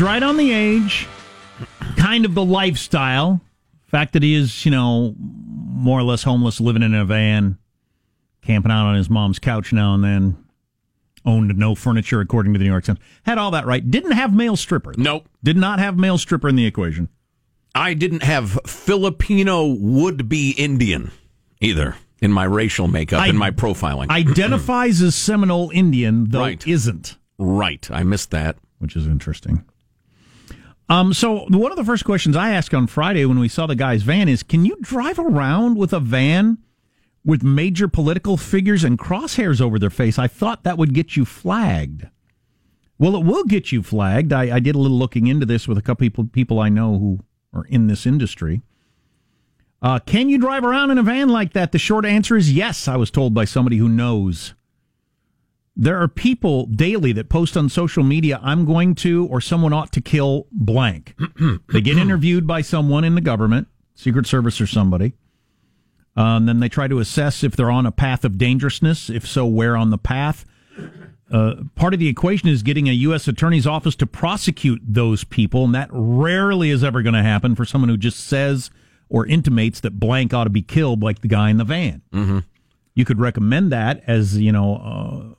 Was right on the age, kind of the lifestyle. Fact that he is, you know, more or less homeless, living in a van, camping out on his mom's couch now and then. Owned no furniture, according to the New York Times. Had all that right. Didn't have male stripper. Nope. Did not have male stripper in the equation. I didn't have Filipino would be Indian either in my racial makeup, I- in my profiling. Identifies as Seminole Indian, though Right. isn't. right. I missed that. which is interesting. Um, so one of the first questions I asked on Friday when we saw the guy's van is, can you drive around with a van with major political figures and crosshairs over their face? I thought that would get you flagged. Well, it will get you flagged. I, I did a little looking into this with a couple people, people I know who are in this industry. Uh, can you drive around in a van like that? The short answer is yes, I was told by somebody who knows. There are people daily that post on social media, I'm going to or someone ought to kill blank. they get interviewed by someone in the government, Secret Service or somebody. Uh, and then they try to assess if they're on a path of dangerousness. If so, where on the path? Uh, part of the equation is getting a U.S. attorney's office to prosecute those people, and that rarely is ever going to happen for someone who just says or intimates that blank ought to be killed, like the guy in the van. Mm-hmm. You could recommend that as you know, uh,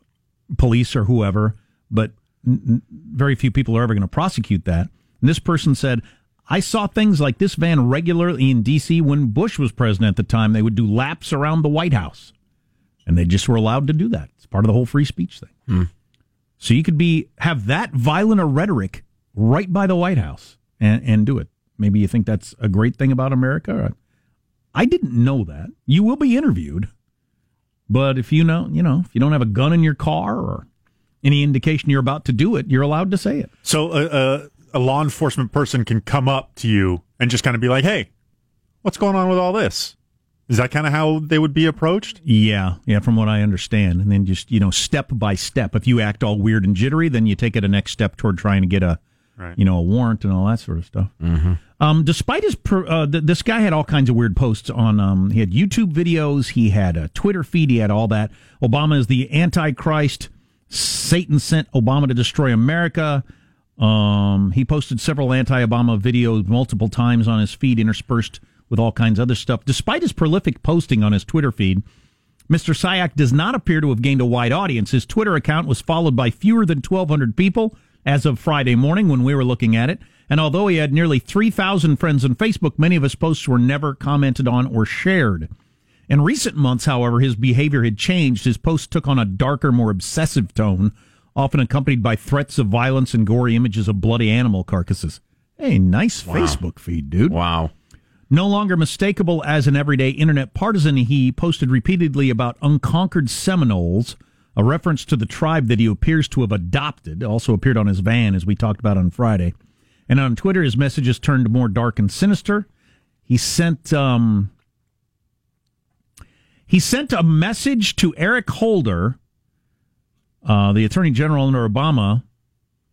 police or whoever, but n- very few people are ever going to prosecute that. And this person said, I saw things like this van regularly in D.C. when Bush was president at the time. They would do laps around the White House, and they just were allowed to do that. It's part of the whole free speech thing. Hmm. So you could be have that violent a rhetoric right by the White House and, and do it. Maybe you think that's a great thing about America. I didn't know that. You will be interviewed, but if you know, you know, if you don't have a gun in your car or any indication you're about to do it, you're allowed to say it. So a, a, a law enforcement person can come up to you and just kind of be like, "Hey, what's going on with all this?" Is that kind of how they would be approached? Yeah, yeah, from what I understand. And then just, you know, step by step. If you act all weird and jittery, then you take it a next step toward trying to get a, Right. you know, a warrant and all that sort of stuff. Mm-hmm. Um, despite his, per, uh, th- this guy had all kinds of weird posts on, um, he had YouTube videos, he had a Twitter feed, he had all that. Obama is the Antichrist. Satan sent Obama to destroy America. Um, he posted several anti-Obama videos multiple times on his feed, interspersed with all kinds of other stuff. Despite his prolific posting on his Twitter feed, Mr. Sayoc does not appear to have gained a wide audience. His Twitter account was followed by fewer than 1,200 people as of Friday morning when we were looking at it. And although he had nearly 3,000 friends on Facebook, many of his posts were never commented on or shared. In recent months, however, his behavior had changed. His posts took on a darker, more obsessive tone, often accompanied by threats of violence and gory images of bloody animal carcasses. Hey, nice Facebook feed, dude. Wow. No longer mistakable as an everyday internet partisan, he posted repeatedly about unconquered Seminoles, a reference to the tribe that he appears to have adopted, also appeared on his van, as we talked about on Friday. And on Twitter, his messages turned more dark and sinister. He sent um, he sent a message to Eric Holder, uh, the Attorney General under Obama,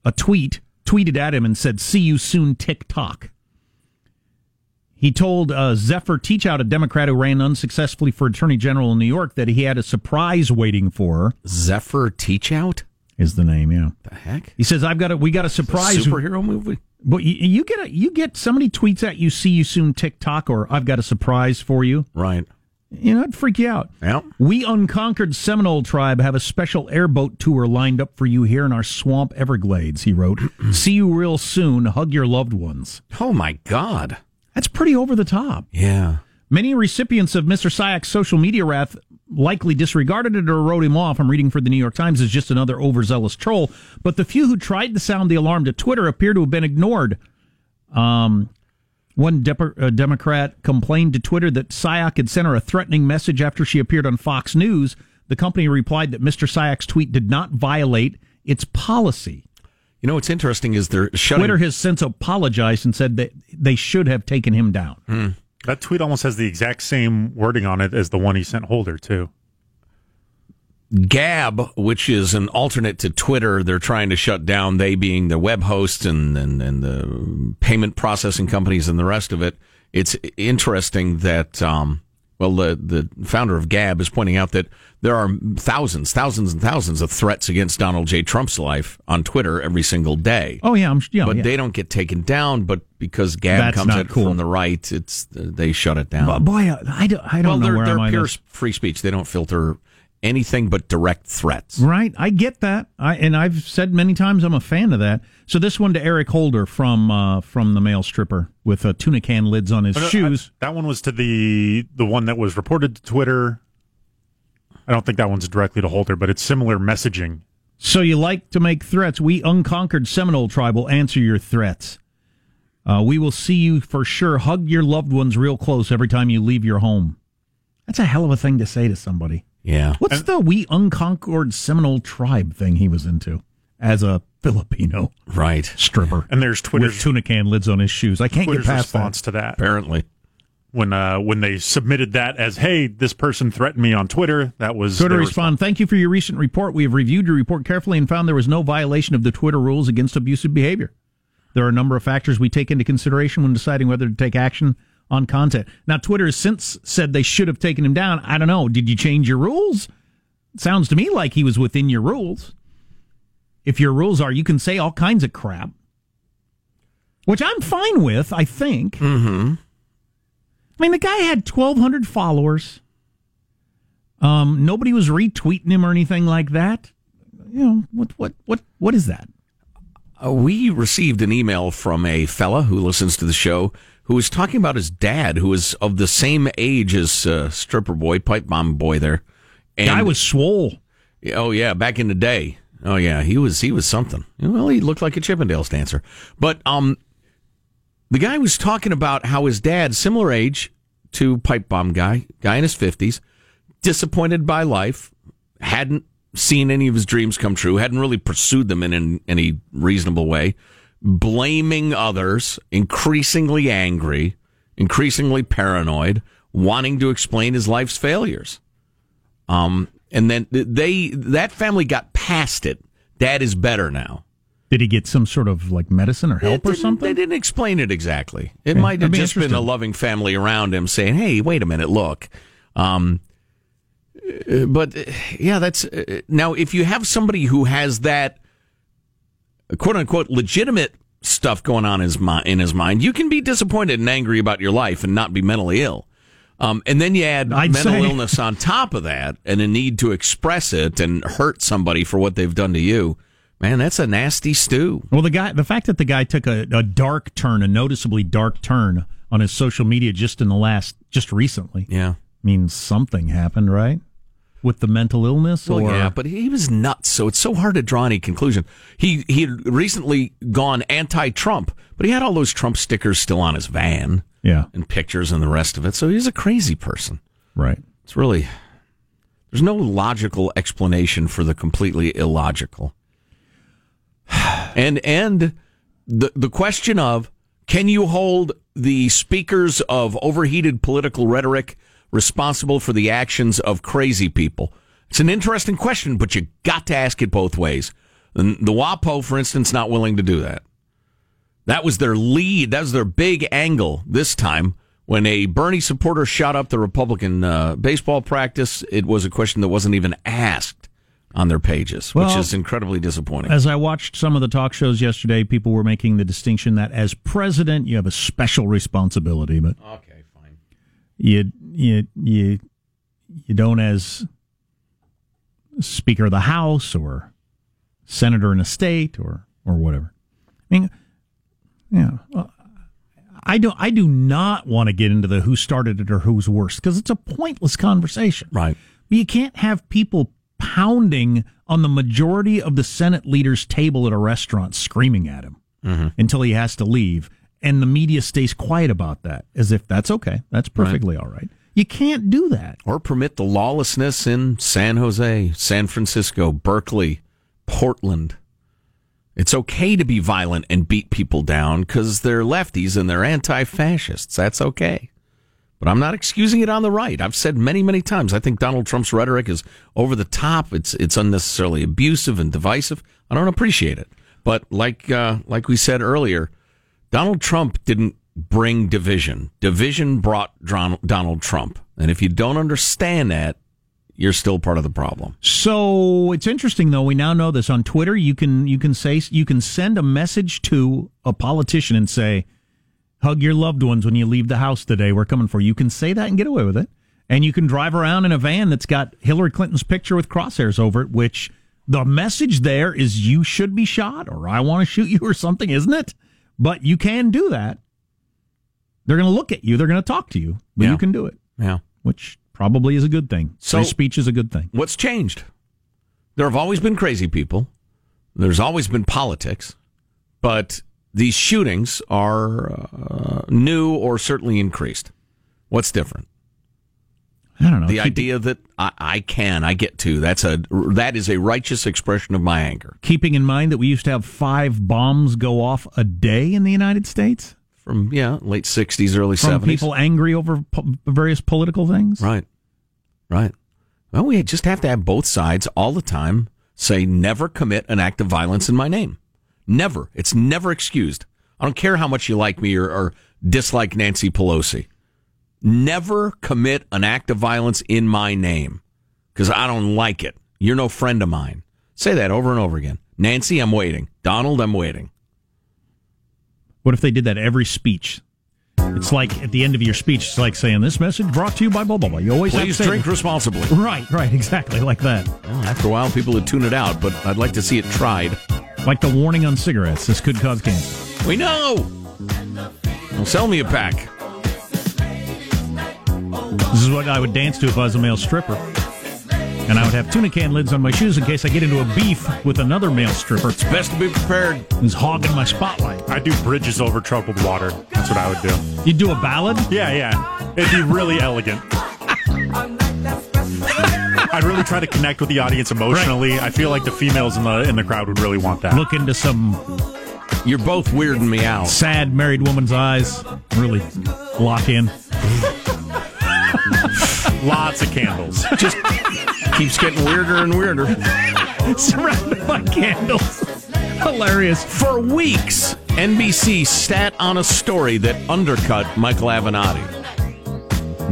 a tweet tweeted at him and said, "See you soon, TikTok." He told uh, Zephyr Teachout, a Democrat who ran unsuccessfully for Attorney General in New York, that he had a surprise waiting for her. Zephyr Teachout Is the name? Yeah. The heck? He says, "I've got a we got a surprise Superhero movie? But you, you get a you get somebody tweets at you, see you soon TikTok, or I've got a surprise for you. Right. You know, it'd freak you out. Yeah. We Unconquered Seminole Tribe have a special airboat tour lined up for you here in our swamp Everglades, he wrote. See you real soon. Hug your loved ones. Oh, my God. That's pretty over the top. Yeah. Many recipients of Mr. Sayoc's social media wrath likely disregarded it or wrote him off. I'm reading for the New York Times as just another overzealous troll. But the few who tried to sound the alarm to Twitter appear to have been ignored. Um, one Dep- uh, Democrat complained to Twitter that Sayoc had sent her a threatening message after she appeared on Fox News. The company replied that Mr. Sayoc's tweet did not violate its policy. You know what's interesting is they're shutting. Twitter has since apologized and said that they should have taken him down. That tweet almost has the exact same wording on it as the one he sent Holder too. Gab, which is an alternate to Twitter, they're trying to shut down. They being the web hosts and, and, and the payment processing companies and the rest of it. It's interesting that um, well, the the founder of Gab is pointing out that there are thousands, thousands, and thousands of threats against Donald J. Trump's life on Twitter every single day. Oh yeah, I'm yeah, but yeah. they don't get taken down. But because Gab That's comes at cool. from the right, it's they shut it down. But boy, I don't, I don't well, know they're, where they're I'm pure this. free speech. They don't filter anything but direct threats. Right, I get that. I and I've said many times I'm a fan of that. So this one to Eric Holder from uh, from the male stripper with uh, tuna can lids on his Oh, no, shoes. I- that one was to the the one that was reported to Twitter. I don't think that one's directly to Holder, but it's similar messaging. So you like to make threats? We unconquered Seminole tribe will answer your threats. Uh, we will see you for sure. Hug your loved ones real close every time you leave your home. That's a hell of a thing to say to somebody. Yeah. What's the we unconquered Seminole tribe thing he was into as a Filipino Right. stripper And there's Twitter's with tuna can lids on his shoes? I can't Twitter's get past response that. to that Apparently. when uh, when they submitted that as, "Hey, this person threatened me on Twitter." That was Twitter their respond. Thank you for your recent report. We have reviewed your report carefully and found there was no violation of the Twitter rules against abusive behavior. There are a number of factors we take into consideration when deciding whether to take action on content. Now, Twitter has since said they should have taken him down. I don't know. Did you change your rules? It sounds to me like he was within your rules. If your rules are you can say all kinds of crap, which I'm fine with, I think. Mm-hmm. I mean, the guy had 1,200 followers. Um, nobody was retweeting him or anything like that. You know what? What? What? What is that? Uh, we received an email from a fella who listens to the show who was talking about his dad, who was of the same age as uh, stripper boy, pipe bomb boy there. And, Guy was swole. oh yeah, back in the day. Oh yeah, he was he was something. Well, he looked like a Chippendales dancer. But um, the guy was talking about how his dad, similar age to pipe bomb guy, guy in his fifties, disappointed by life, hadn't seen any of his dreams come true, hadn't really pursued them in an, any reasonable way, blaming others, increasingly angry, increasingly paranoid, wanting to explain his life's failures. Um, and then they that family got past it. Dad is better now. Did he get some sort of like medicine or help or something? They didn't explain it exactly. It Okay, might have be just been a loving family around him saying, "Hey, wait a minute, look." Um, uh, but uh, yeah, that's uh, now if you have somebody who has that quote unquote legitimate stuff going on in his, mi- in his mind, you can be disappointed and angry about your life and not be mentally ill. Um, and then you add I'd mental say. illness on top of that and a need to express it and hurt somebody for what they've done to you. Man, that's a nasty stew. Well, the guy, the fact that the guy took a, a dark turn, a noticeably dark turn on his social media just in the last, just recently, Yeah. means something happened, right? With the mental illness, Well, or yeah, but he was nuts, so it's so hard to draw any conclusion. He he had recently gone anti-Trump, but he had all those Trump stickers still on his van yeah, and pictures and the rest of it. So he's a crazy person. right. It's really there's no logical explanation for the completely illogical. And and the the question of can you hold the speakers of overheated political rhetoric responsible for the actions of crazy people? It's an interesting question, but you got to ask it both ways. And the WAPO, for instance, not willing to do that. That was their lead. That was their big angle this time. When a Bernie supporter shot up the Republican uh, baseball practice, it was a question that wasn't even asked on their pages, which is incredibly disappointing. As I watched some of the talk shows yesterday, people were making the distinction that as president, you have a special responsibility, but okay. You you you you don't as Speaker of the House or Senator in a state or or whatever. I mean, yeah, well, I do I do not want to get into the who started it or who's worse because it's a pointless conversation. Right. But you can't have people pounding on the majority of the Senate leader's table at a restaurant screaming at him mm-hmm. until he has to leave. And the media stays quiet about that as if that's okay. That's perfectly all right. You can't do that. Or permit the lawlessness in San Jose, San Francisco, Berkeley, Portland. It's okay to be violent and beat people down because they're lefties and they're anti fascists. That's okay. But I'm not excusing it on the right. I've said many, many times. I think Donald Trump's rhetoric is over the top. It's it's unnecessarily abusive and divisive. I don't appreciate it. But like uh, like we said earlier, Donald Trump didn't bring division. Division brought Donald Trump. And if you don't understand that, you're still part of the problem. So it's interesting though. We now know this on Twitter. You can you can say you can send a message to a politician and say, "Hug your loved ones when you leave the house today. We're coming for you." You can say that and get away with it. And you can drive around in a van that's got Hillary Clinton's picture with crosshairs over it, which the message there is you should be shot or I want to shoot you or something, isn't it? But you can do that. They're going to look at you. They're going to talk to you, but Yeah. you can do it, Yeah. which probably is a good thing. So- Free speech is a good thing. What's changed? There have always been crazy people. There's always been politics, but these shootings are uh, new or certainly increased. What's different? I don't know. The idea that I, I can, I get to. That's a that is a righteous expression of my anger. keeping in mind that we used to have five bombs go off a day in the United States From yeah, late '60s, early '70s. people angry over po- various political things. Right. Right. Well, we just have to have both sides all the time say never commit an act of violence in my name. Never. It's never excused. I don't care how much you like me or, or dislike Nancy Pelosi. Never commit an act of violence in my name because I don't like it. You're no friend of mine. Say that over and over again. Nancy, I'm waiting. Donald, I'm waiting. What if they did that every speech? It's like at the end of your speech, it's like saying this message brought to you by blah blah blah. You always Please have to say drink responsibly. Right, right, exactly like that. Well, after a while, people would tune it out, but I'd like to see it tried. Like the warning on cigarettes. This could cause cancer. We know. Well, sell me a pack. This is what I would dance to if I was a male stripper. And I would have tuna can lids on my shoes in case I get into a beef with another male stripper It's Best to be prepared. who's hogging my spotlight. I do bridges over troubled water. That's what I would do. You'd do a ballad? Yeah, yeah. It'd be really elegant. I'd really try to connect with the audience emotionally. I feel like the females in the in the crowd would really want that. Look into some You're both weirding me out. sad married woman's eyes. Really lock in. Lots of candles. Just keeps getting weirder and weirder. Surrounded by candles. Hilarious. For weeks, NBC sat on a story that undercut Michael Avenatti.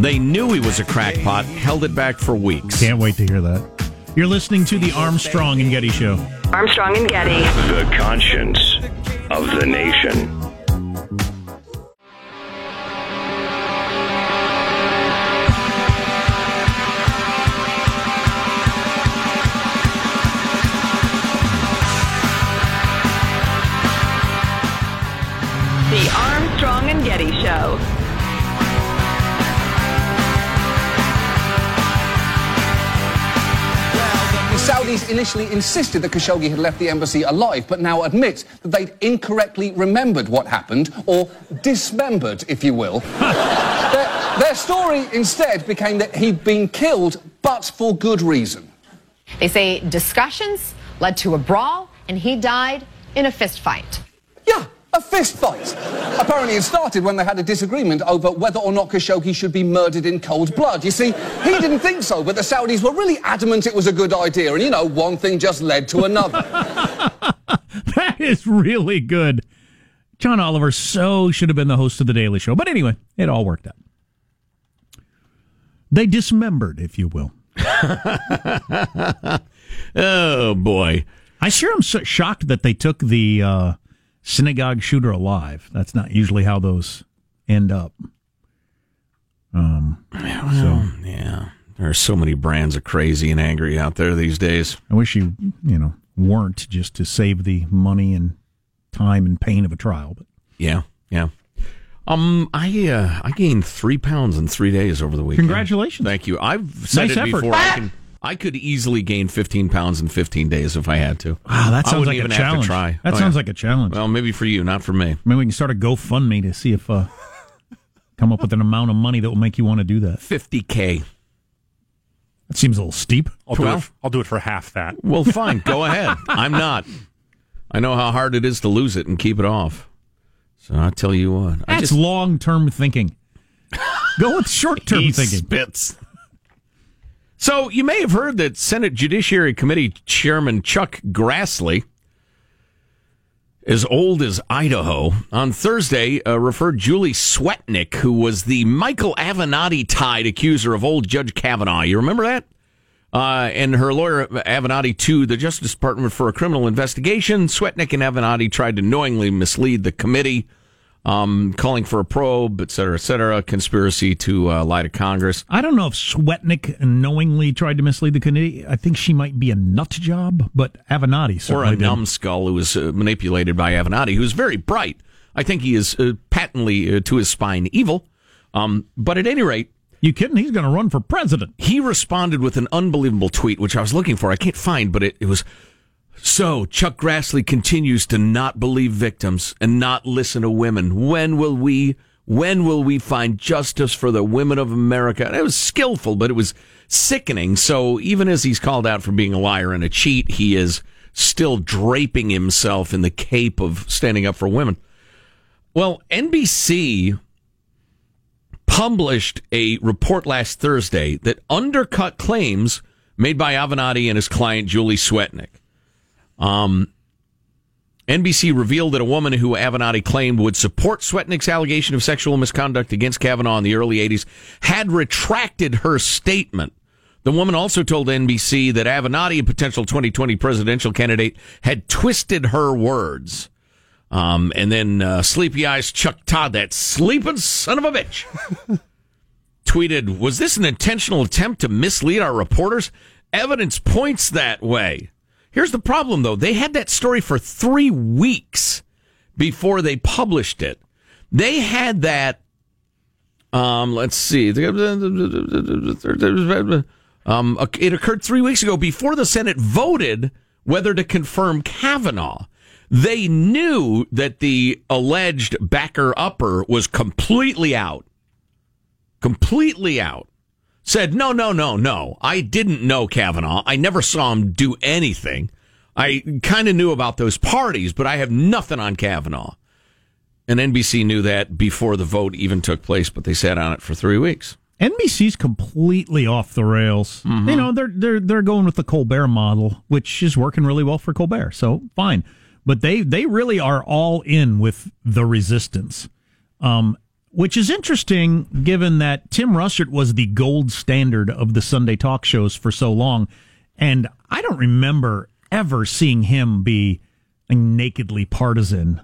They knew he was a crackpot, held it back for weeks. Can't wait to hear that. You're listening to the Armstrong and Getty Show. Armstrong and Getty. The conscience of the nation. Saudis initially insisted that Khashoggi had left the embassy alive, but now admit that they'd incorrectly remembered what happened, or dismembered, if you will. their, their story instead became that he'd been killed, but for good reason. They say discussions led to a brawl, and he died in a fist fight. Yeah, a fist fight. Apparently, it started when they had a disagreement over whether or not Khashoggi should be murdered in cold blood. You see, he didn't think so, but the Saudis were really adamant it was a good idea, and you know, one thing just led to another. That is really good. John Oliver so should have been the host of The Daily Show. But anyway, it all worked out. They dismembered, if you will. Oh, boy. I sure am so shocked that they took the uh, synagogue shooter alive. That's not usually how those end up. Um, so Yeah. There are so many brands of crazy and angry out there these days. I wish you, you know, weren't just to save the money and time and pain of a trial. But Yeah, yeah. Um, I uh, I gained three pounds in three days over the weekend. Congratulations. Thank you. I've said Nice it effort. before. I can I could easily gain fifteen pounds in fifteen days if I had to. wow, that sounds wouldn't like even a have to challenge. try. That Oh, sounds yeah. like a challenge. Well, maybe for you, not for me. Maybe we can start a GoFundMe to see if uh, come up with an amount of money that will make you want to do that. Fifty k. That seems a little steep. I'll do Well- it. I'll do it for half that. Well, fine. Go ahead. I'm not. I know how hard it is to lose it and keep it off. So I tell you what. I That's just long term thinking. Go with short term thinking. spits. So you may have heard that Senate Judiciary Committee Chairman Chuck Grassley as old as Idaho. On Thursday, uh, referred Julie Swetnick, who was the Michael Avenatti tied accuser of old Judge Kavanaugh. You remember that? Uh, and her lawyer Avenatti to the Justice Department for a criminal investigation. Swetnick and Avenatti tried to knowingly mislead the committee, um, calling for a probe, et cetera, et cetera, conspiracy to uh, lie to Congress. I don't know if Swetnick knowingly tried to mislead the committee. I think she might be a nut job, but Avenatti or a did. numbskull who was uh, manipulated by Avenatti, who's very bright. I think he is uh, patently uh, to his spine evil. Um, but at any rate, You kidding? He's going to run for president. he responded with an unbelievable tweet, which I was looking for. I can't find, but it, it was so Chuck Grassley continues to not believe victims and not listen to women. When will we? When will we find justice for the women of America? And it was skillful, but it was sickening. So even as he's called out for being a liar and a cheat, he is still draping himself in the cape of standing up for women. Well, NBC published a report last Thursday that undercut claims made by Avenatti and his client Julie Swetnick. Um, NBC revealed that a woman who Avenatti claimed would support Swetnick's allegation of sexual misconduct against Kavanaugh in the early 80s had retracted her statement. The woman also told NBC that Avenatti, a potential 2020 presidential candidate, had twisted her words. Um, and then uh, Sleepy Eyes Chuck Todd, that sleeping son of a bitch, tweeted, Was this an intentional attempt to mislead our reporters? Evidence points that way. Here's the problem, though. They had that story for three weeks before they published it. They had that, um, let's see. Um, it occurred three weeks ago before the Senate voted whether to confirm Kavanaugh. They knew that the alleged backer upper was completely out. Completely out. Said, no, no, no, no. I didn't know Kavanaugh. I never saw him do anything. I kind of knew about those parties, but I have nothing on Kavanaugh. And NBC knew that before the vote even took place, but they sat on it for three weeks. NBC's completely off the rails. Mm-hmm. You know, they're they're they're going with the Colbert model, which is working really well for Colbert. So fine, but they they really are all in with the resistance, um, which is interesting given that Tim Russert was the gold standard of the Sunday talk shows for so long, and I don't remember ever seeing him be nakedly partisan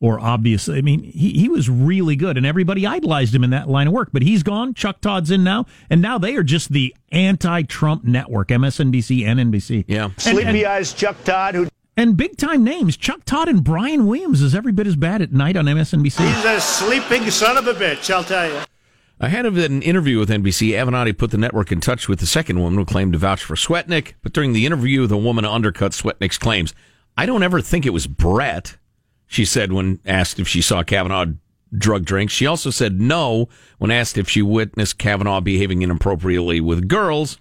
or obvious. I mean, he, he was really good, and everybody idolized him in that line of work. But he's gone. Chuck Todd's in now, and now they are just the anti-Trump network, MSNBC and NBC. Yeah. And, Sleepy and, eyes Chuck Todd, who and big time names. Chuck Todd and Brian Williams is every bit as bad at night on MSNBC. he's a sleeping son of a bitch, I'll tell you. Ahead of an interview with NBC, Avenatti put the network in touch with the second woman who claimed to vouch for Swetnick. But during the interview, the woman undercut Swetnick's claims. I don't ever think it was Brett, she said when asked if she saw Kavanaugh drug drinks. She also said no when asked if she witnessed Kavanaugh behaving inappropriately with girls.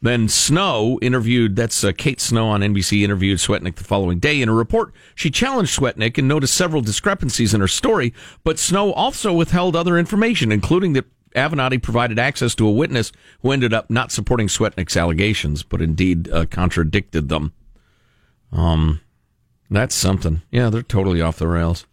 Then Snow interviewed, that's uh, Kate Snow on NBC, interviewed Swetnick the following day. In a report, she challenged Swetnick and noticed several discrepancies in her story, but Snow also withheld other information, including that Avenatti provided access to a witness who ended up not supporting Swetnick's allegations, but indeed uh, contradicted them. Um, that's something. Yeah, they're totally off the rails.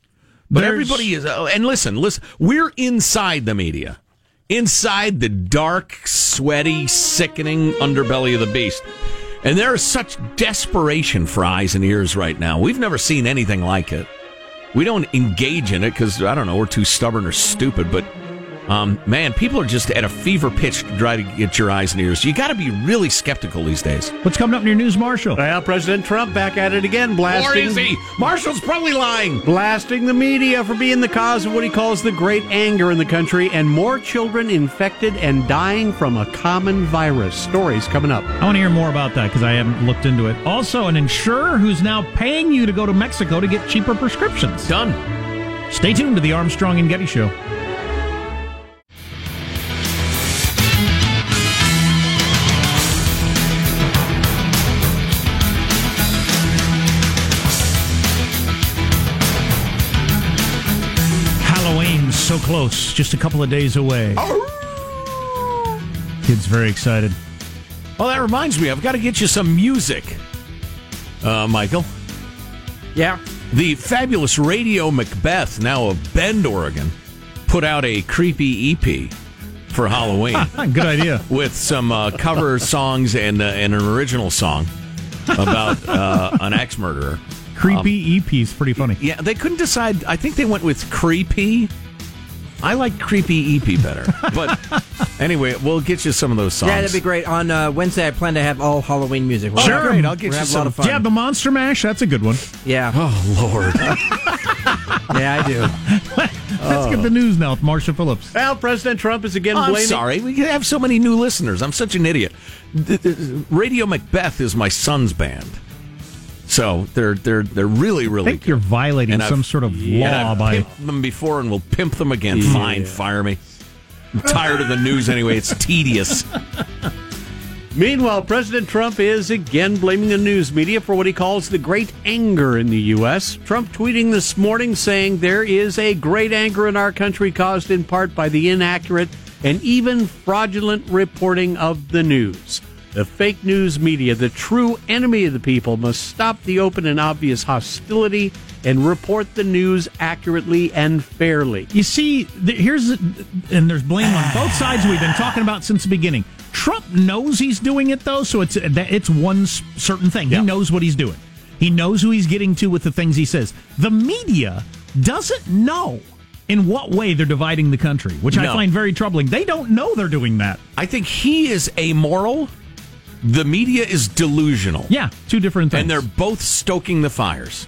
But There's- everybody is, uh, and listen, listen, we're inside the media, inside the dark, sweaty, sickening underbelly of the beast. And there is such desperation for eyes and ears right now. We've never seen anything like it. We don't engage in it because, I don't know, we're too stubborn or stupid, but um, man, people are just at a fever pitch to try to get your eyes and ears. You got to be really skeptical these days. What's coming up in your news, Marshall? Well, President Trump back at it again, Or blasting is he? Marshall's probably lying. blasting the media for being the cause of what he calls the great anger in the country and more children infected and dying from a common virus. Stories coming up. I want to hear more about that because I haven't looked into it. Also, an insurer who's now paying you to go to Mexico to get cheaper prescriptions. Done. Stay tuned to the Armstrong and Getty Show. So close, just a couple of days away. Kids very excited. Well, that reminds me, I've got to get you some music, uh, Michael. Yeah. The fabulous Radio Macbeth, now of Bend, Oregon, put out a creepy EP for Halloween Good idea. with some uh, cover songs and, uh, and an original song about uh, an axe murderer. Creepy EP is pretty funny. Yeah, they couldn't decide. I think they went with creepy. I like creepy EP better. But anyway, we'll get you some of those songs. Yeah, that'd be great. On uh, Wednesday, I plan to have all Halloween music. We'll Sure. have- Great, I'll get we'll you some- a lot of fun. Yeah, the Monster Mash, that's a good one. yeah, Oh Lord! yeah, I do. Let's get the news now with Marshall Phillips. Well, President Trump is again I'm blaming. sorry. We have so many new listeners. I'm such an idiot. Th- th- Radio Macbeth is my son's band, so they're they're they're really really. I really. think you're violating And I've- some sort of And law I've by. pimped them before, and we'll pimp them again. Fine, fire me. I'm tired of the news anyway. It's tedious. Meanwhile, President Trump is again blaming the news media for what he calls the great anger in the U.S. Trump tweeting this morning saying there is a great anger in our country caused in part by the inaccurate and even fraudulent reporting of the news. The fake news media, the true enemy of the people, must stop the open and obvious hostility and report the news accurately and fairly. You see, th- here's and there's blame on both sides. We've been talking about since the beginning. Trump knows he's doing it though, so it's it's one certain thing. He knows what he's doing. He knows who he's getting to with the things he says. The media doesn't know in what way they're dividing the country, which I find very troubling. They don't know they're doing that. I think he is amoral. The media is delusional. Yeah, two different things. And they're both stoking the fires.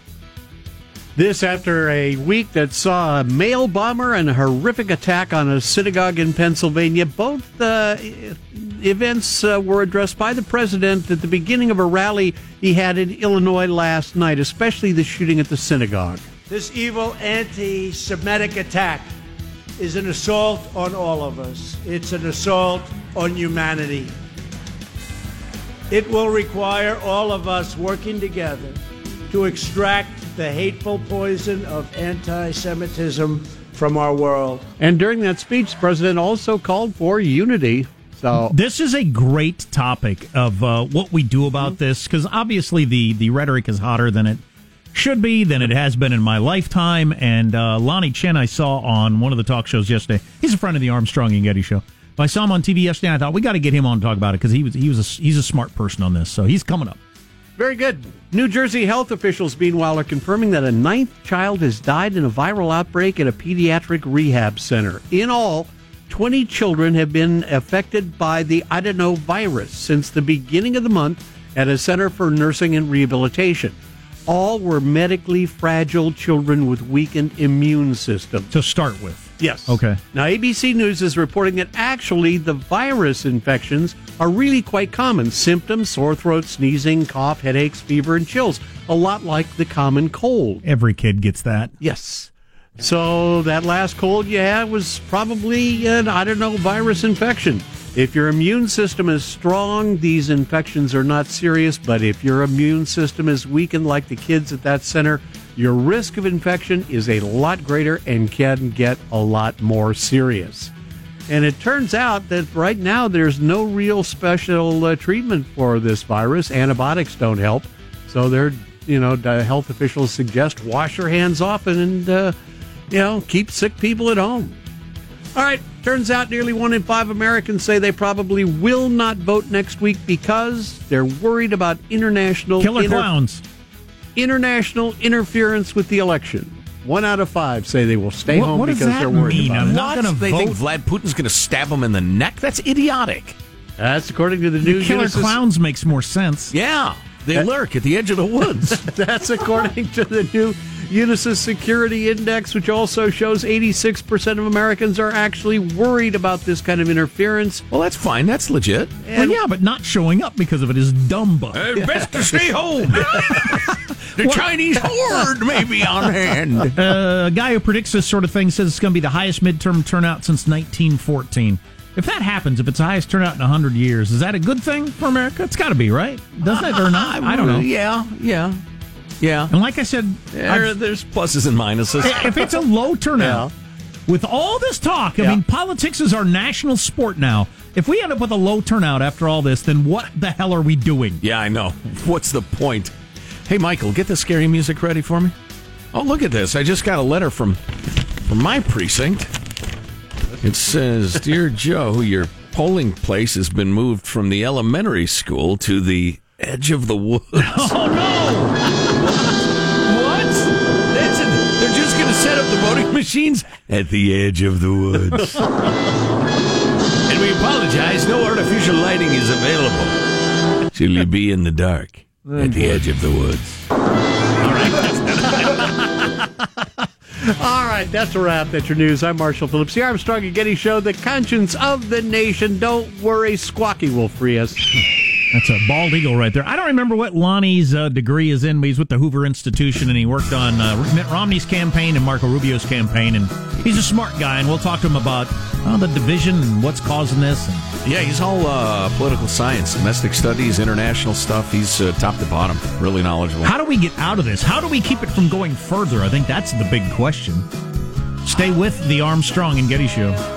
This after a week that saw a mail bomber and a horrific attack on a synagogue in Pennsylvania. Both uh, events uh, were addressed by the president at the beginning of a rally he had in Illinois last night, especially the shooting at the synagogue. This evil anti Semitic attack is an assault on all of us. It's an assault on humanity. It will require all of us working together to extract the hateful poison of anti Semitism from our world. And during that speech, the president also called for unity. So This is a great topic of uh, what we do about this because obviously the the rhetoric is hotter than it should be than it has been in my lifetime. And uh, Lanhee Chen, I saw on one of the talk shows yesterday. He's a friend of the Armstrong and Getty show. I saw him on TV yesterday. and I thought we got to get him on to talk about it because he was he was a, he's a smart person on this. So he's coming up. Very good. New Jersey health officials, meanwhile, are confirming that a ninth child has died in a viral outbreak at a pediatric rehab center. In all, 20 children have been affected by the adenovirus since the beginning of the month at a center for nursing and rehabilitation. All were medically fragile children with weakened immune systems. To start with, Yes. Okay. Now, ABC News is reporting that actually the virus infections are really quite common. Symptoms sore throat, sneezing, cough, headaches, fever, and chills. A lot like the common cold. every kid gets that. Yes. So that last cold you had was probably an, I don't know, virus infection. If your immune system is strong, these infections are not serious. But if your immune system is weakened, like the kids at that center, your risk of infection is a lot greater and can get a lot more serious. And it turns out that right now there's no real special uh, treatment for this virus. Antibiotics don't help. So they're, you know, the health officials suggest wash your hands often and, uh, you know, keep sick people at home. All right. Turns out nearly one in five Americans say they probably will not vote next week because they're worried about international Killer inter- clowns. International interference with the election. One out of five say they will stay What- home what does because they're worried mean? about I'm it. not gonna they vote. think Vlad Putin's going to stab him in the neck? That's idiotic. That's according to the new Killer Unisys- clowns makes more sense. Yeah, they lurk at the edge of the woods. That's according to the new Unisys Security Index, which also shows 86% of Americans are actually worried about this kind of interference. well, that's fine. That's legit. Well, yeah, but not showing up because of it is dumb. But best to stay home. the Chinese horde may be on hand. Uh, a guy who predicts this sort of thing says it's going to be the highest midterm turnout since 1914. If that happens, if it's the highest turnout in 100 years, is that a good thing for America? It's got to be, right? Doesn't it or not? I don't know. Yeah, yeah, yeah. And like I said, There, there's pluses and minuses. if it's a low turnout, with all this talk, I Yeah. mean, politics is our national sport now. If we end up with a low turnout after all this, then what the hell are we doing? Yeah, I know. What's the point? Hey, Michael, get the scary music ready for me. Oh, look at this! I just got a letter from from my precinct. It says, "Dear Joe, your polling place has been moved from the elementary school to the edge of the woods." Oh no! What? That's it. They're just going to set up the voting machines at the edge of the woods. and we apologize. No artificial lighting is available. So you'll be in the dark at the edge of the woods. All right, that's a wrap. That's your news. I'm Marshall Phillips, the Armstrong and Getty Show, the conscience of the nation. Don't worry, Squawky will free us. That's a bald eagle right there. I don't remember what Lanhee's uh, degree is in, but he's with the Hoover Institution, and he worked on uh, Mitt Romney's campaign and Marco Rubio's campaign. And he's a smart guy, and we'll talk to him about uh, the division and what's causing this. And Yeah, he's all uh, political science, domestic studies, international stuff. He's uh, top to bottom, really knowledgeable. how do we get out of this? How do we keep it from going further? I think that's the big question. Stay with the Armstrong and Getty Show.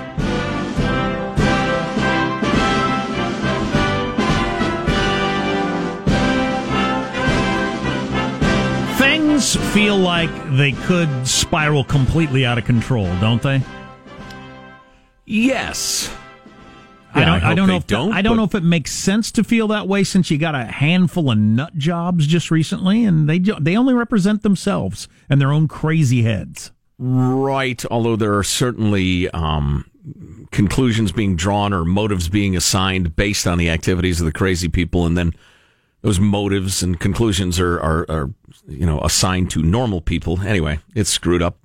Things feel like they could spiral completely out of control, don't they? Yes. I don't. I I, don't know. If don't, I don't know if it makes sense to feel that way since you got a handful of nut jobs just recently, and they they only represent themselves and their own crazy heads. Right, although there are certainly um, conclusions being drawn or motives being assigned based on the activities of the crazy people, and then those motives and conclusions are, are, are you know assigned to normal people. Anyway, it's screwed up.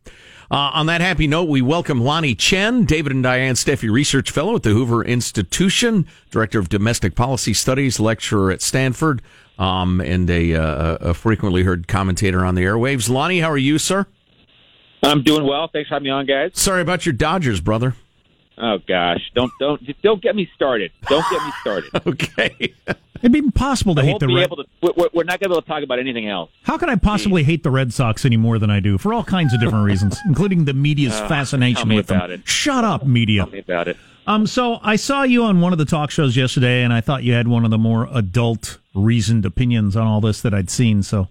Uh, on that happy note, we welcome Lanhee Chen, David and Diane Steffy Research Fellow at the Hoover Institution, Director of Domestic Policy Studies, lecturer at Stanford, um, and a, uh, a frequently heard commentator on the airwaves. Lanhee, how are you, sir? I'm doing well. Thanks for having me on, guys. Sorry about your Dodgers, brother. Oh gosh, don't don't don't get me started. Don't get me started. okay. It'd be impossible to I hate won't the be Red. able to. We're, we're not going to be able to talk about anything else. How can I possibly hate the Red Sox any more than I do for all kinds of different reasons, including the media's Uh, tell fascination me with them? it. Shut up, media. Tell me about it. Um, so I saw you on one of the talk shows yesterday, and I thought you had one of the more adult, reasoned opinions on all this that I'd seen. So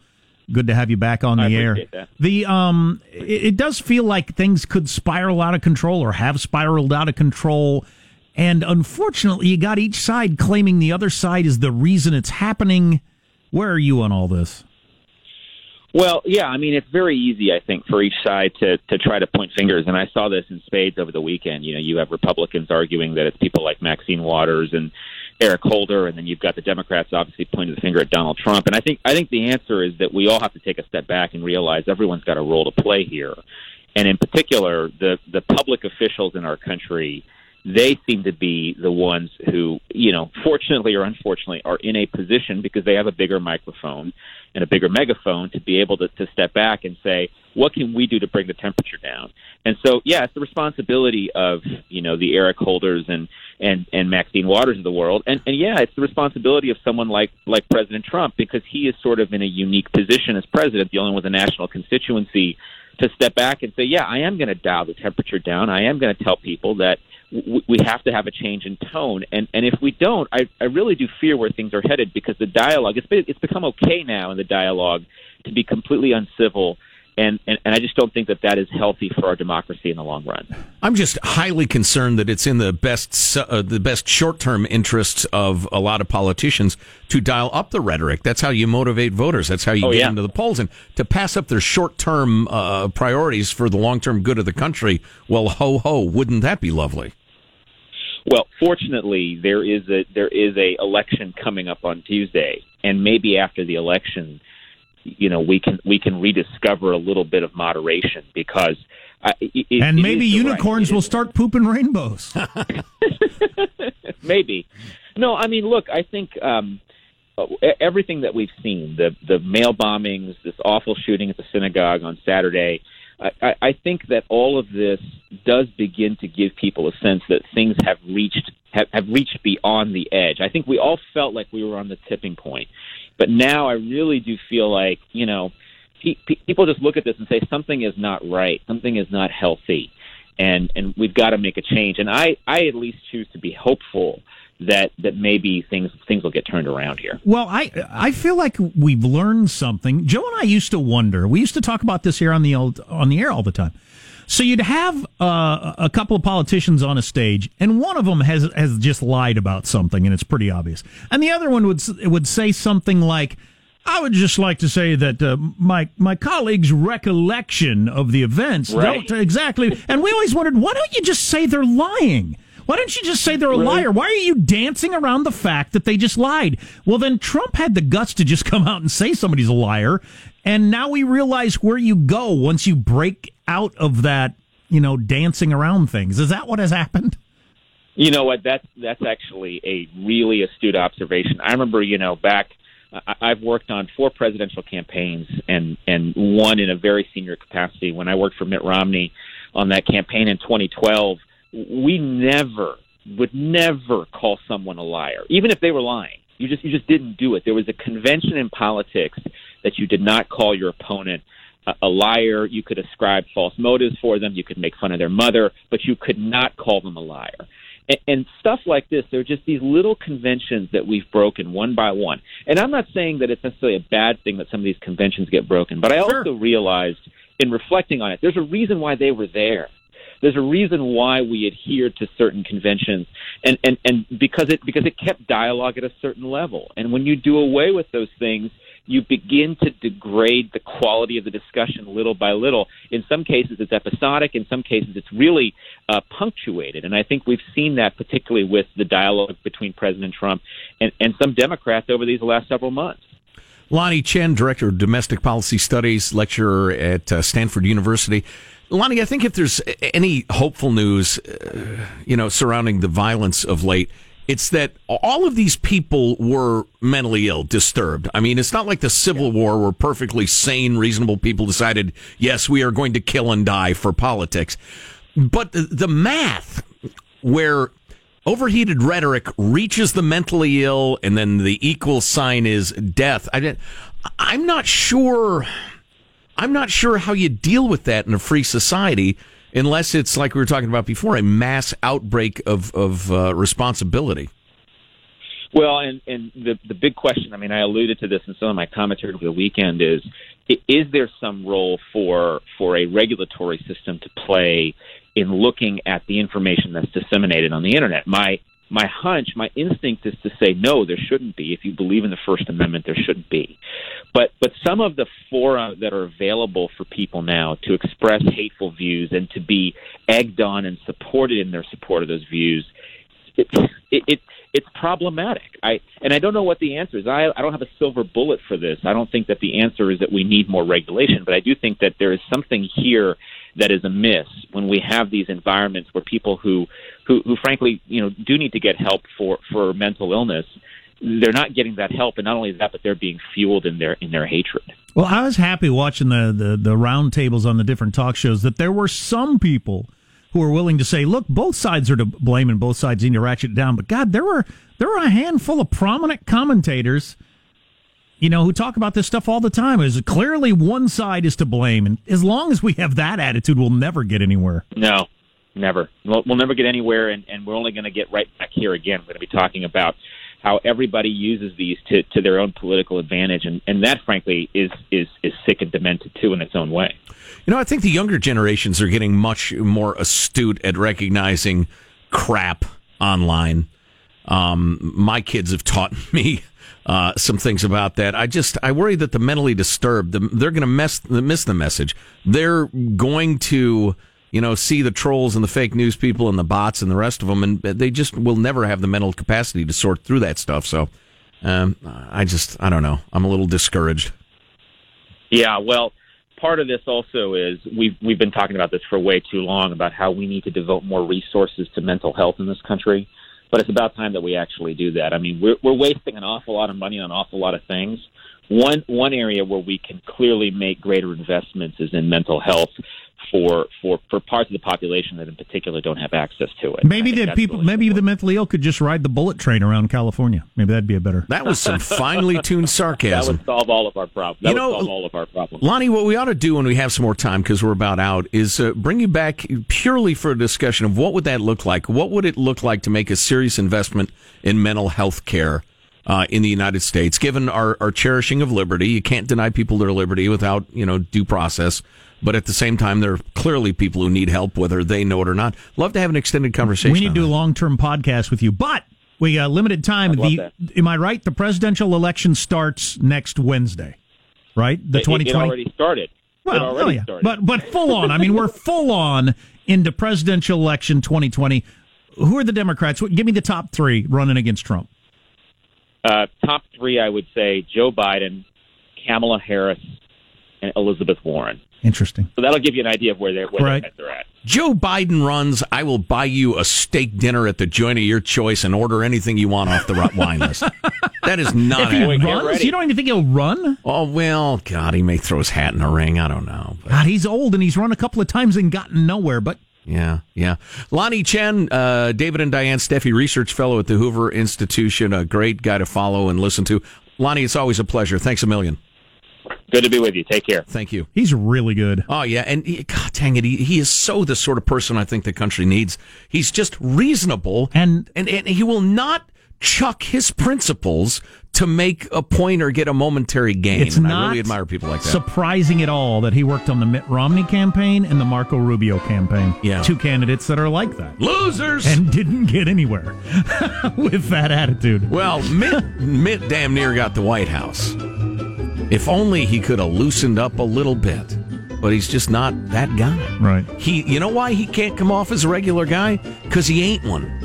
good to have you back on the I air. that. The um, it, it does feel like things could spiral out of control or have spiraled out of control. And unfortunately, you got each side claiming the other side is the reason it's happening. Where are you on all this? Well, yeah, I mean, it's very easy, I think, for each side to to try to point fingers, and I saw this in spades over the weekend. You know, you have Republicans arguing that it's people like Maxine Waters and Eric Holder, and then you've got the Democrats obviously pointing the finger at Donald Trump. And I think I think the answer is that we all have to take a step back and realize everyone's got a role to play here, and in particular, the the public officials in our country they seem to be the ones who, you know, fortunately or unfortunately, are in a position because they have a bigger microphone and a bigger megaphone to be able to, to step back and say, what can we do to bring the temperature down? And so, yeah, it's the responsibility of, you know, the Eric Holders and, and, and Maxine Waters of the world. And, and yeah, it's the responsibility of someone like, like President Trump because he is sort of in a unique position as president, the only one with a national constituency to step back and say, yeah, I am going to dial the temperature down. I am going to tell people that w- we have to have a change in tone. And and if we don't, I, I really do fear where things are headed because the dialogue it's been, it's become okay now in the dialogue to be completely uncivil. And, and, and I just don't think that that is healthy for our democracy in the long run. I'm just highly concerned that it's in the best uh, the best short term interests of a lot of politicians to dial up the rhetoric. That's how you motivate voters. That's how you Oh, get yeah. into the polls. And to pass up their short term uh, priorities for the long term good of the country, well, ho ho, wouldn't that be lovely? Well, fortunately, there is a there is a election coming up on Tuesday, and maybe after the election, you know, we can we can rediscover a little bit of moderation because. I, it, and it maybe the right- unicorns will start pooping rainbows. maybe. No, I mean, look, I think um, e- everything that we've seen the the mail bombings, this awful shooting at the synagogue on Saturday. I, I- I think that all of this does begin to give people a sense that things have reached have, have reached beyond the edge. I think we all felt like we were on the tipping point, but now I really do feel like you know pe- pe- people just look at this and say something is not right, something is not healthy, and and we've got to make a change. And I I at least choose to be hopeful that that maybe things things will get turned around here. Well, I I feel like we've learned something. Joe and I used to wonder. We used to talk about this here on the old, on the air all the time. So you'd have uh, a couple of politicians on a stage, and one of them has has just lied about something, and it's pretty obvious. And the other one would would say something like, "I would just like to say that uh, my my colleagues' recollection of the events Right. don't exactly." And we always wondered, why don't you just say they're lying? Why don't you just say they're a liar? Why are you dancing around the fact that they just lied? Well, then Trump had the guts to just come out and say somebody's a liar. And now we realize where you go once you break out of that, you know, dancing around things. Is that what has happened? You know what? That's that's actually a really astute observation. I remember, you know, back I've worked on four presidential campaigns and and one in a very senior capacity. When I worked for Mitt Romney on that campaign in 2012, we never would never call someone a liar, even if they were lying. You just you just didn't do it. There was a convention in politics that you did not call your opponent a, liar. You could ascribe false motives for them. You could make fun of their mother, but you could not call them a liar. And, and stuff like this, there are just these little conventions that we've broken one by one. And I'm not saying that it's necessarily a bad thing that some of these conventions get broken, but I also realized in reflecting on it, there's a reason why they were there. There's a reason why we adhered to certain conventions, and and and because it because it kept dialogue at a certain level. And when you do away with those things, you begin to degrade the quality of the discussion little by little. In some cases, it's episodic. In some cases, it's really uh, punctuated. And I think we've seen that particularly with the dialogue between President Trump and, and some Democrats over these last several months. Lanhee Chen, Director of Domestic Policy Studies, lecturer at uh, Stanford University. Lanhee, I think if there's any hopeful news, uh, you know, surrounding the violence of late, it's that all of these people were mentally ill, disturbed. I mean, it's not like the Civil War where perfectly sane, reasonable people decided, yes, we are going to kill and die for politics. But the, the math where overheated rhetoric reaches the mentally ill and then the equal sign is death. I, I'm not sure. I'm not sure how you deal with that in a free society unless it's like we were talking about before, a mass outbreak of, of uh, responsibility. Well, and and the the big question. I mean, I alluded to this in some of my commentary over the weekend. Is is there some role for for a regulatory system to play in looking at the information that's disseminated on the internet? My my hunch, my instinct is to say no, there shouldn't be. If you believe in the First Amendment, there shouldn't be. But but some of the fora that are available for people now to express hateful views and to be egged on and supported in their support of those views it, it, it it's problematic. I and I don't know what the answer is. I I don't have a silver bullet for this. I don't think that the answer is that we need more regulation, but I do think that there is something here that is amiss when we have these environments where people who who, who frankly you know do need to get help for for mental illness they're not getting that help and not only that but they're being fueled in their in their hatred Well, I was happy watching the, the, the roundtables on the different talk shows that there were some people who were willing to say, look, both sides are to blame and both sides need to ratchet down. But God, there were there were a handful of prominent commentators, you know, who talk about this stuff all the time. Is clearly one side is to blame, and as long as we have that attitude, we'll never get anywhere. No, never. We'll, we'll never get anywhere, and, and we're only going to get right back here again. We're going to be talking about how everybody uses these to, to their own political advantage, and, and that, frankly, is, is is sick and demented too in its own way. You know, I think the younger generations are getting much more astute at recognizing crap online. Um, my kids have taught me uh, some things about that. I just I worry that the mentally disturbed they're going to mess miss the message. They're going to you know see the trolls and the fake news people and the bots and the rest of them, and they just will never have the mental capacity to sort through that stuff. So um, I just I don't know. I'm a little discouraged. Yeah, well, part of this also is we've we've been talking about this for way too long about how we need to devote more resources to mental health in this country. But it's about time that we actually do that. I mean, we're we're wasting an awful lot of money on an awful lot of things. One one area where we can clearly make greater investments is in mental health for for for parts of the population that in particular don't have access to it. Maybe the that's people, really maybe the mentally ill could just ride the bullet train around California. Maybe that'd be a better. That was some finely tuned sarcasm. that would solve all of our problems. That You know, would solve all of our problems. Lanhee, what we ought to do when we have some more time, because we're about out, is uh, bring you back purely for a discussion of what would that look like? What would it look like to make a serious investment in mental health care uh, in the United States? Given our, our cherishing of liberty, you can't deny people their liberty without you know due process. But at the same time, there are clearly people who need help, whether they know it or not. Love to have an extended conversation. We need to do a long term podcast with you, but we got limited time. I'd love The that. am I right? The presidential election starts next Wednesday, right? The It- it, twenty twenty. already started. it Well, already oh yeah, started. but but full on. I mean, we're full on into presidential election 2020. Who are the Democrats? Give me the top three running against Trump. Uh, top three, I would say Joe Biden, Kamala Harris, and Elizabeth Warren. Interesting. So that'll give you an idea of where they're where Right. their heads are at. Joe Biden runs, I will buy you a steak dinner at the joint of your choice and order anything you want off the wine list. That is not If he runs, ready. you don't even think he'll run? Oh, well, God, he may throw his hat in the ring. I don't know. But God, he's old and he's run a couple of times and gotten nowhere. But yeah, yeah. Lanhee Chen, uh, David and Diane Steffy, research fellow at the Hoover Institution, a great guy to follow and listen to. Lanhee, it's always a pleasure. Thanks a million. Good to be with you. Take care. Thank you. he's really good. Oh yeah, and he, God dang it, he, he is so the sort of person I think the country needs. He's just reasonable, And- and and he will not chuck his principles to make a point or get a momentary gain. It's and not I really admire people like that. surprising at all that he worked on the Mitt Romney campaign and the Marco Rubio campaign. Yeah. Two candidates that are like that. Losers. And didn't get anywhere with that attitude. well, Mitt, Mitt damn near got the White House. If only he could have loosened up a little bit. But he's just not that guy. Right. He, you know why he can't come off as a regular guy? Because he ain't one.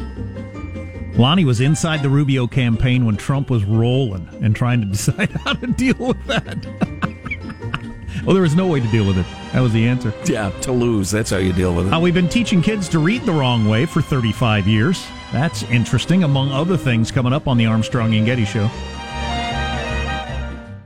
Lanhee was inside the Rubio campaign when Trump was rolling and trying to decide how to deal with that. well, there was no way to deal with it. That was the answer. Yeah, to lose. That's how you deal with it. Uh, we've been teaching kids to read the wrong way for 35 years. That's interesting, among other things coming up on the Armstrong and Getty Show.